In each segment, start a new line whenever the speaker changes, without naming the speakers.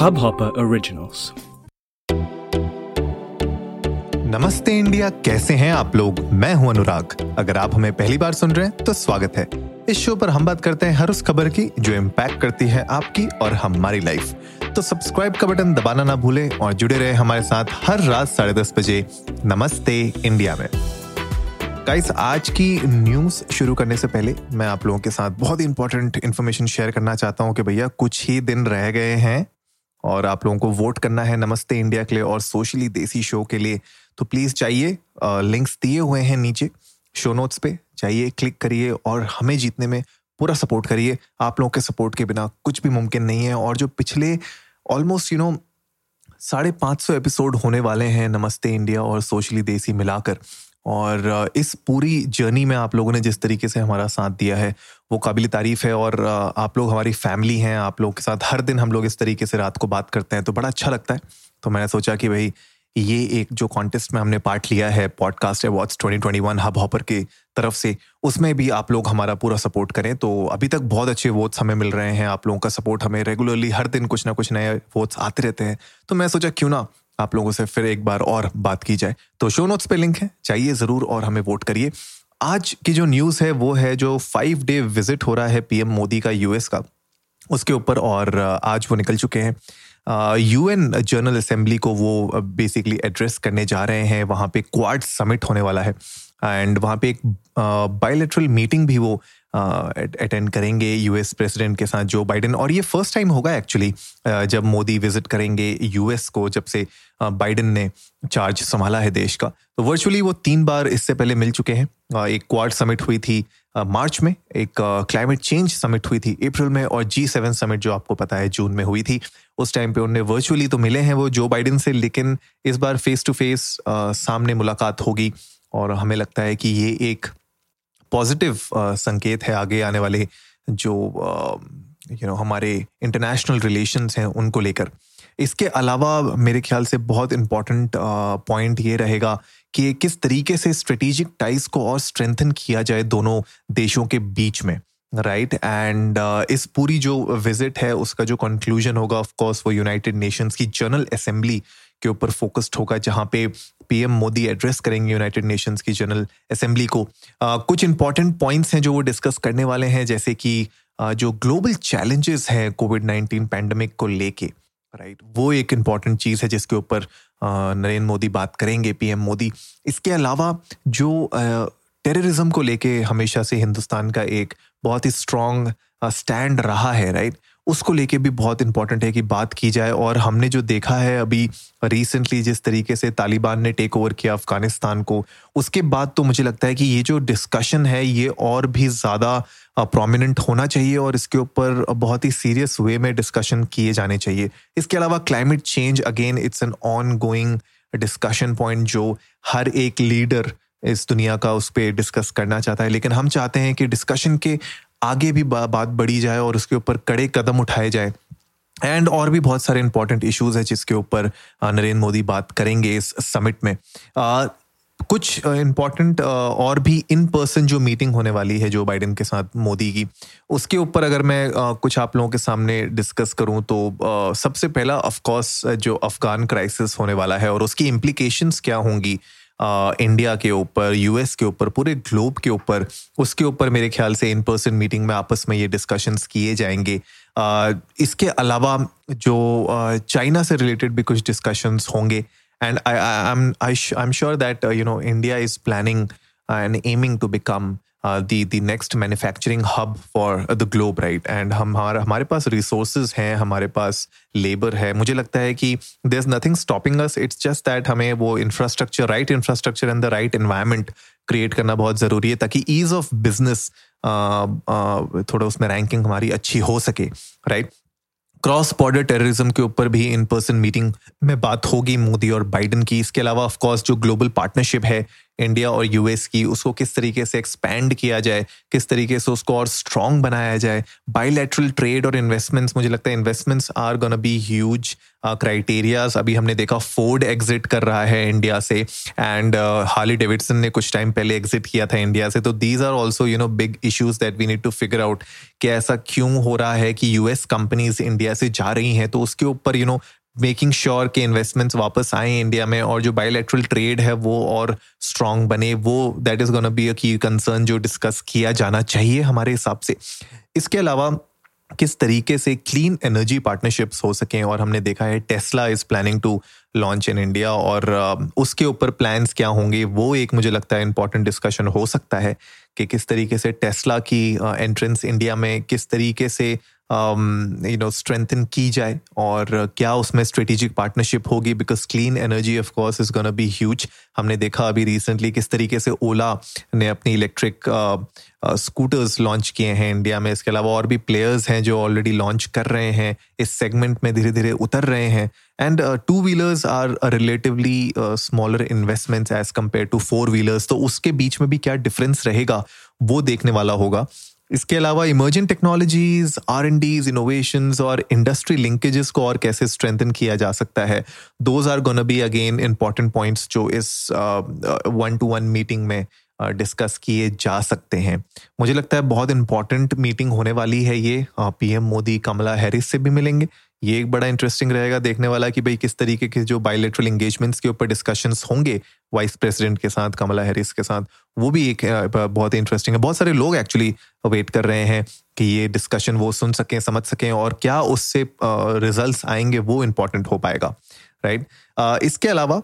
Hubhopper Originals.
नमस्ते India, कैसे हैं आप लोग? मैं हूँ अनुराग। अगर आप हमें पहली बार सुन रहे हैं तो स्वागत है। इस शो पर हम बात करते हैं हर उस खबर की जो इम्पैक्ट करती है आपकी और हमारी लाइफ तो सब्सक्राइब का बटन दबाना ना भूलें और जुड़े रहे हमारे साथ हर रात साढ़े दस बजे नमस्ते इंडिया में। गाइस आज की न्यूज़ शुरू करने से पहले मैं आप लोगों के साथ बहुत ही इंपॉर्टेंट इन्फॉर्मेशन शेयर करना चाहता हूँ कि भैया कुछ ही दिन रह गए हैं। और आप लोगों को वोट करना है नमस्ते इंडिया के लिए और सोशली देसी शो के लिए तो प्लीज़ चाहिए लिंक्स दिए हुए हैं नीचे शो नोट्स पे। चाहिए क्लिक करिए और हमें जीतने में पूरा सपोर्ट करिए। आप लोगों के सपोर्ट के बिना कुछ भी मुमकिन नहीं है और जो पिछले ऑलमोस्ट यू नो साढ़े पाँच सौ एपिसोड होने वाले हैं नमस्ते इंडिया और सोशली देसी मिलाकर और इस पूरी जर्नी में आप लोगों ने जिस तरीके से हमारा साथ दिया है, वो काबिल तारीफ़ है और आप लोग हमारी फैमिली हैं, आप लोग के साथ हर दिन हम लोग इस तरीके से रात को बात करते हैं तो बड़ा अच्छा लगता है। तो मैंने सोचा कि भाई, ये एक जो कॉन्टेस्ट में हमने पार्ट लिया है पॉडकास्ट अवार्ड्स 2021 हब हॉपर की तरफ़ से, उसमें भी आप लोग हमारा पूरा सपोर्ट करें। तो अभी तक बहुत अच्छे वोट्स हमें मिल रहे हैं, आप लोगों का सपोर्ट हमें रेगुलरली हर दिन कुछ ना कुछ नए वोट्स आते रहते हैं। तो मैं सोचा क्यों ना आप लोगों से फिर एक बार और बात की जाए। तो शो नोट्स पे लिंक है चाहिए ज़रूर और हमें वोट करिए। आज की जो न्यूज़ है, वो है जो फाइव डे विज़िट हो रहा है पीएम मोदी का यूएस का। उसके ऊपर और आज वो निकल चुके हैं। यूएन जनरल असेंबली को वो बेसिकली एड्रेस करने जा रहे हैं। वहाँ पे क्वाड समिट होने वाला है। एंड वहाँ पे एक बायोलेट्रल मीटिंग भी वो अटेंड करेंगे यूएस प्रेसिडेंट के साथ जो बाइडेन और ये फ़र्स्ट टाइम होगा एक्चुअली जब मोदी विज़िट करेंगे यूएस को, जब से बाइडेन ने चार्ज संभाला है देश का। तो वर्चुअली वो तीन बार इससे पहले मिल चुके हैं। एक क्वाड समिट हुई थी मार्च में, एक क्लाइमेट चेंज समिट हुई थी अप्रैल में, और जी सेवन समिट जो आपको पता है जून में हुई थी। उस टाइम पे उन्हें वर्चुअली तो मिले हैं वो जो बाइडेन से, लेकिन इस बार फेस टू फेस सामने मुलाकात होगी, और हमें लगता है कि ये एक पॉजिटिव संकेत है आगे आने वाले जो यू नो हमारे इंटरनेशनल रिलेशंस हैं उनको लेकर इसके अलावा मेरे ख्याल से बहुत इंपॉर्टेंट पॉइंट ये रहेगा कि किस तरीके से स्ट्रेटेजिक टाइज को और स्ट्रेंथन किया जाए दोनों देशों के बीच में राइट right? एंड uh, इस पूरी जो विज़िट है उसका जो कंक्लूजन होगा ऑफ़ कोर्स वो यूनाइटेड नेशंस की जनरल असेंबली के ऊपर फोकस्ड होगा जहाँ पे पीएम मोदी एड्रेस करेंगे यूनाइटेड नेशंस की जनरल असेंबली को। uh, कुछ इंपॉर्टेंट पॉइंट्स हैं जो वो डिस्कस करने वाले हैं जैसे कि uh, जो ग्लोबल चैलेंजेस हैं कोविड नाइन्टीन पैंडमिक को लेके राइट. वो एक इंपॉर्टेंट चीज़ है जिसके ऊपर नरेंद्र मोदी बात करेंगे पीएम मोदी इसके अलावा जो टेररिज्म को लेके हमेशा से हिंदुस्तान का एक बहुत ही स्ट्रॉन्ग स्टैंड रहा है राइट उसको लेके भी बहुत इंपॉर्टेंट है कि बात की जाए। और हमने जो देखा है अभी रिसेंटली जिस तरीके से तालिबान ने टेक ओवर किया अफ़गानिस्तान को, उसके बाद तो मुझे लगता है कि ये जो डिस्कशन है, ये और भी ज़्यादा प्रोमिनेंट होना चाहिए और इसके ऊपर बहुत ही सीरियस वे में डिस्कशन किए जाने चाहिए। इसके अलावा climate change again it's an on going discussion point जो हर एक लीडर इस दुनिया का उस पर डिस्कस करना चाहता है। लेकिन हम चाहते हैं कि डिस्कशन के आगे भी बा, बात बढ़ी जाए और उसके ऊपर कड़े कदम उठाए जाए। एंड और भी बहुत सारे इंपॉर्टेंट इश्यूज़ है जिसके ऊपर नरेंद्र मोदी बात करेंगे इस समिट में। आ, कुछ इंपॉर्टेंट और भी इन पर्सन जो मीटिंग होने वाली है जो बाइडेन के साथ मोदी की उसके ऊपर अगर मैं कुछ आप लोगों के सामने डिस्कस करूँ तो सबसे पहला ऑफ़ कोर्स जो अफगान क्राइसिस होने वाला है और उसकी इम्प्लीकेशंस क्या होंगी इंडिया के ऊपर यूएस के ऊपर, पूरे ग्लोब के ऊपर, उसके ऊपर मेरे ख्याल से इन पर्सन मीटिंग में आपस में ये डिस्कशंस किए जाएँगे। इसके अलावा जो चाइना से रिलेटेड भी कुछ डिस्कशंस होंगे। And I I am sure that you know India is planning and aiming to become the the next manufacturing hub for the globe right and हम, हमारा, हमारे पास रिसोर्सेज हैं, हमारे पास लेबर है। मुझे लगता है कि there is nothing stopping us it's just that हमें वो infrastructure right infrastructure and the right environment create करना बहुत ज़रूरी है ताकि ईज ऑफ़ बिज़नेस थोड़ा उसमें रैंकिंग हमारी अच्छी हो सके right right? Cross border terrorism के ऊपर भी इन पर्सन मीटिंग में बात होगी मोदी और बाइडन की। इसके अलावा ऑफ़ कोर्स जो ग्लोबल पार्टनरशिप है इंडिया और यूएस की, उसको किस तरीके से एक्सपैंड किया जाए, किस तरीके से उसको और स्ट्रॉन्ग बनाया जाए। बायोलेटरल ट्रेड और इन्वेस्टमेंट्स मुझे लगता है investments are gonna be huge criterias अभी हमने देखा फोर्ड एग्जिट कर रहा है इंडिया से एंड हार्ली डेविडसन ने कुछ टाइम पहले एग्जिट किया था इंडिया से। तो these are also you know big issues that we need to figure out कि ऐसा क्यों हो रहा है कि यूएस कंपनीज़ इंडिया से जा रही हैं। तो उसके ऊपर यू नो मेकिंग श्योर के इन्वेस्टमेंट्स वापस आए इंडिया में और जो बायोलेटरल ट्रेड है वो और स्ट्रांग बने, वो that is gonna be a key concern जो डिस्कस किया जाना चाहिए हमारे हिसाब से। इसके अलावा किस तरीके से क्लीन एनर्जी पार्टनरशिप्स हो सकें और हमने देखा है Tesla is planning to launch in India और उसके ऊपर प्लान्स क्या होंगे वो एक मुझे लगता है इंपॉर्टेंट डिस्कशन हो सकता है कि किस तरीके से टेस्ला की एंट्रेंस इंडिया में किस तरीके से यू नो स्ट्रेंथन की जाए और क्या उसमें स्ट्रेटेजिक पार्टनरशिप होगी? Because clean energy of course is gonna be huge हमने देखा अभी रिसेंटली किस तरीके से ओला ने अपनी इलेक्ट्रिक स्कूटर्स लॉन्च किए हैं इंडिया में। इसके अलावा और भी प्लेयर्स हैं जो ऑलरेडी लॉन्च कर रहे हैं। इस सेगमेंट में धीरे धीरे उतर रहे हैं। And two wheelers are relatively smaller investments as compare to four wheelers तो उसके बीच में भी क्या डिफरेंस रहेगा? वो देखने वाला होगा। इसके अलावा emerging technologies R and Ds innovation और इंडस्ट्री लिंकेजेस को और कैसे स्ट्रेंथन किया जा सकता है? Those are gonna be again important points जो इस वन टू वन मीटिंग में डिस्कस किए जा सकते हैं। मुझे लगता है बहुत इंपॉर्टेंट मीटिंग होने वाली है ये। पीएम मोदी, कमला हैरिस से भी मिलेंगे। ये एक बड़ा इंटरेस्टिंग रहेगा देखने वाला कि भाई किस तरीके के जो बायोलेटरल इंगेजमेंट्स के ऊपर डिस्कशंस होंगे वाइस प्रेसिडेंट के साथ, कमला हैरिस के साथ, वो भी एक बहुत इंटरेस्टिंग है। बहुत सारे लोग एक्चुअली वेट कर रहे हैं कि ये डिस्कशन वो सुन सकें, समझ सकें और क्या उससे रिजल्ट्स आएँगे वो इम्पोर्टेंट हो पाएगा राइट इसके अलावा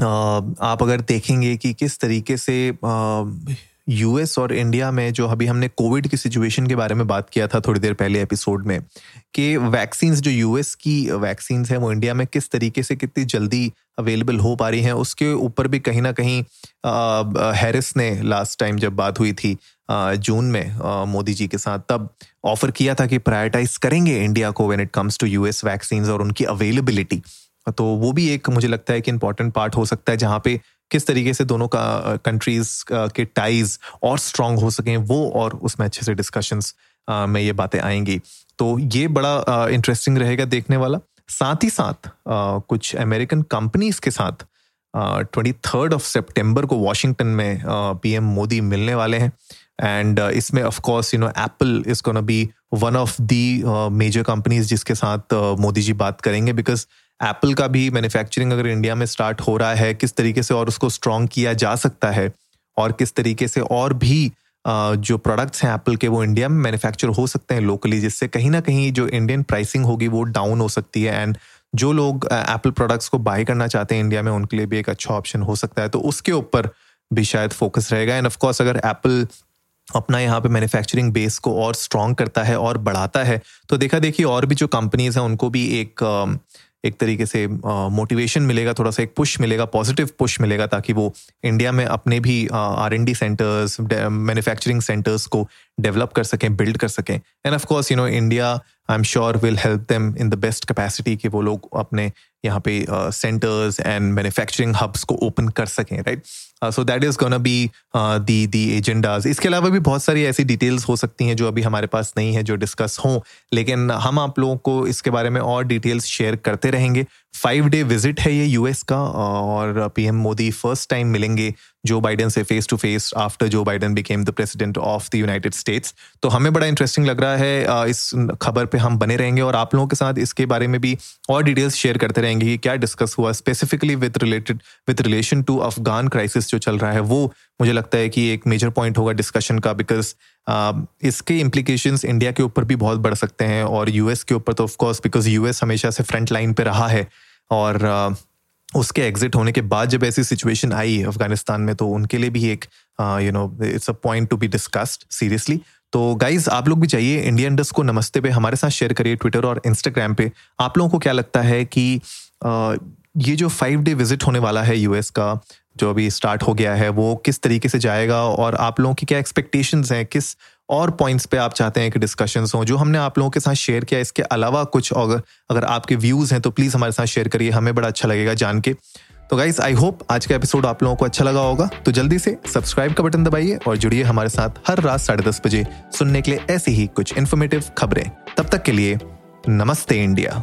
आप अगर देखेंगे कि किस तरीके से यूएस और इंडिया में जो अभी हमने कोविड की सिचुएशन के बारे में बात किया था थोड़ी देर पहले एपिसोड में, कि वैक्सीन जो यूएस की वैक्सीन है वो इंडिया में किस तरीके से कितनी जल्दी अवेलेबल हो पा रही हैं, उसके ऊपर भी कहीं ना कहीं हैरिस ने लास्ट टाइम जब बात हुई थी जून में मोदी जी के साथ, तब ऑफ़र किया था कि प्रायोरिटाइज करेंगे इंडिया को when it comes to US vaccine और उनकी अवेलेबिलिटी तो वो भी एक मुझे लगता है कि इंपॉर्टेंट पार्ट हो सकता है जहाँ पे किस तरीके से दोनों का कंट्रीज़ के टाइज और स्ट्रांग हो सकें, वो और उसमें अच्छे से डिस्कशंस में ये बातें आएँगी। तो ये बड़ा इंटरेस्टिंग रहेगा देखने वाला। साथ ही साथ कुछ अमेरिकन कंपनीज़ के साथ ट्वेंटी थर्ड ऑफ़ सेप्टेम्बर को वॉशिंगटन में पीएम मोदी मिलने वाले हैं। एंड इसमें of course you know Apple is gonna be one of the major companies जिसके साथ मोदी जी बात करेंगे बिकॉज़ एप्पल का भी मैन्युफैक्चरिंग अगर इंडिया में स्टार्ट हो रहा है, किस तरीके से और उसको स्ट्रॉन्ग किया जा सकता है? और किस तरीके से और भी जो प्रोडक्ट्स हैं एप्पल के, वो इंडिया में मैन्युफैक्चर हो सकते हैं लोकली जिससे कहीं ना कहीं जो इंडियन प्राइसिंग होगी वो डाउन हो सकती है। एंड जो लोग एप्पल प्रोडक्ट्स को बाय करना चाहते हैं इंडिया में, उनके लिए भी एक अच्छा ऑप्शन हो सकता है। तो उसके ऊपर भी शायद फोकस रहेगा। एंड ऑफकोर्स अगर एप्पल अपना यहाँ पे मैन्युफैक्चरिंग बेस को और स्ट्रॉन्ग करता है और बढ़ाता है तो देखा देखिए और भी जो कंपनीज़ हैं, उनको भी एक एक तरीके से मोटिवेशन मिलेगा, थोड़ा सा एक पुश मिलेगा पॉजिटिव पुश मिलेगा ताकि वो इंडिया में अपने भी R N D centres manufacturing centres को डेवलप कर सकें बिल्ड कर सकें। And of course you know India I am sure will help them in the best capacity कि वो लोग अपने यहाँ पे सेंटर्स एंड मैन्युफैक्चरिंग हब्स को ओपन कर सकें right so that is gonna be the the agendas इसके अलावा भी बहुत सारी ऐसी डिटेल्स हो सकती हैं जो अभी हमारे पास नहीं है, जो डिस्कस हों। लेकिन हम आप लोगों को इसके बारे में और डिटेल्स शेयर करते रहेंगे। फाइव डे विज़िट है ये यूएस का, और पीएम मोदी फ़र्स्ट टाइम मिलेंगे जो बाइडेन से face to face after Joe Biden became the president of the United States तो हमें बड़ा इंटरेस्टिंग लग रहा है इस खबर पे हम बने रहेंगे और आप लोगों के साथ इसके बारे में भी और डिटेल्स शेयर करते रहेंगे कि क्या डिस्कस हुआ specifically with related with relation to Afghan crisis जो चल रहा है, वो मुझे लगता है कि एक मेजर पॉइंट होगा डिस्कशन का बिकॉज़ इसके इम्प्लीकेशन इंडिया के ऊपर भी बहुत बढ़ सकते हैं और यूएस के ऊपर तो ऑफकोर्स बिकॉज़ यूएस हमेशा से फ्रंट लाइन पे रहा है। और उसके एग्जिट होने के बाद जब ऐसी सिचुएशन आई अफ़गानिस्तान में तो उनके लिए भी एक you know it's a point to be discussed seriously तो गाइज़ आप लोग भी चाहिए इंडियन डस्ट को नमस्ते पे, हमारे साथ शेयर करिए ट्विटर और इंस्टाग्राम पे। आप लोगों को क्या लगता है कि ये जो फाइव डे विज़िट होने वाला है यूएस का जो अभी स्टार्ट हो गया है, वो किस तरीके से जाएगा और आप लोगों की क्या एक्सपेक्टेशंस हैं? किस और पॉइंट्स पे आप चाहते हैं कि डिस्कशन हो? जो हमने आप लोगों के साथ शेयर किया, इसके अलावा कुछ अगर अगर आपके व्यूज़ हैं तो प्लीज़ हमारे साथ शेयर करिए। हमें बड़ा अच्छा लगेगा जान के। तो गाइज़ आई होप आज का एपिसोड आप लोगों को अच्छा लगा होगा। तो जल्दी से सब्सक्राइब का बटन दबाइए और जुड़िए हमारे साथ हर रात साढ़े दस बजे सुनने के लिए ऐसी ही कुछ इन्फॉर्मेटिव खबरें। तब तक के लिए नमस्ते इंडिया।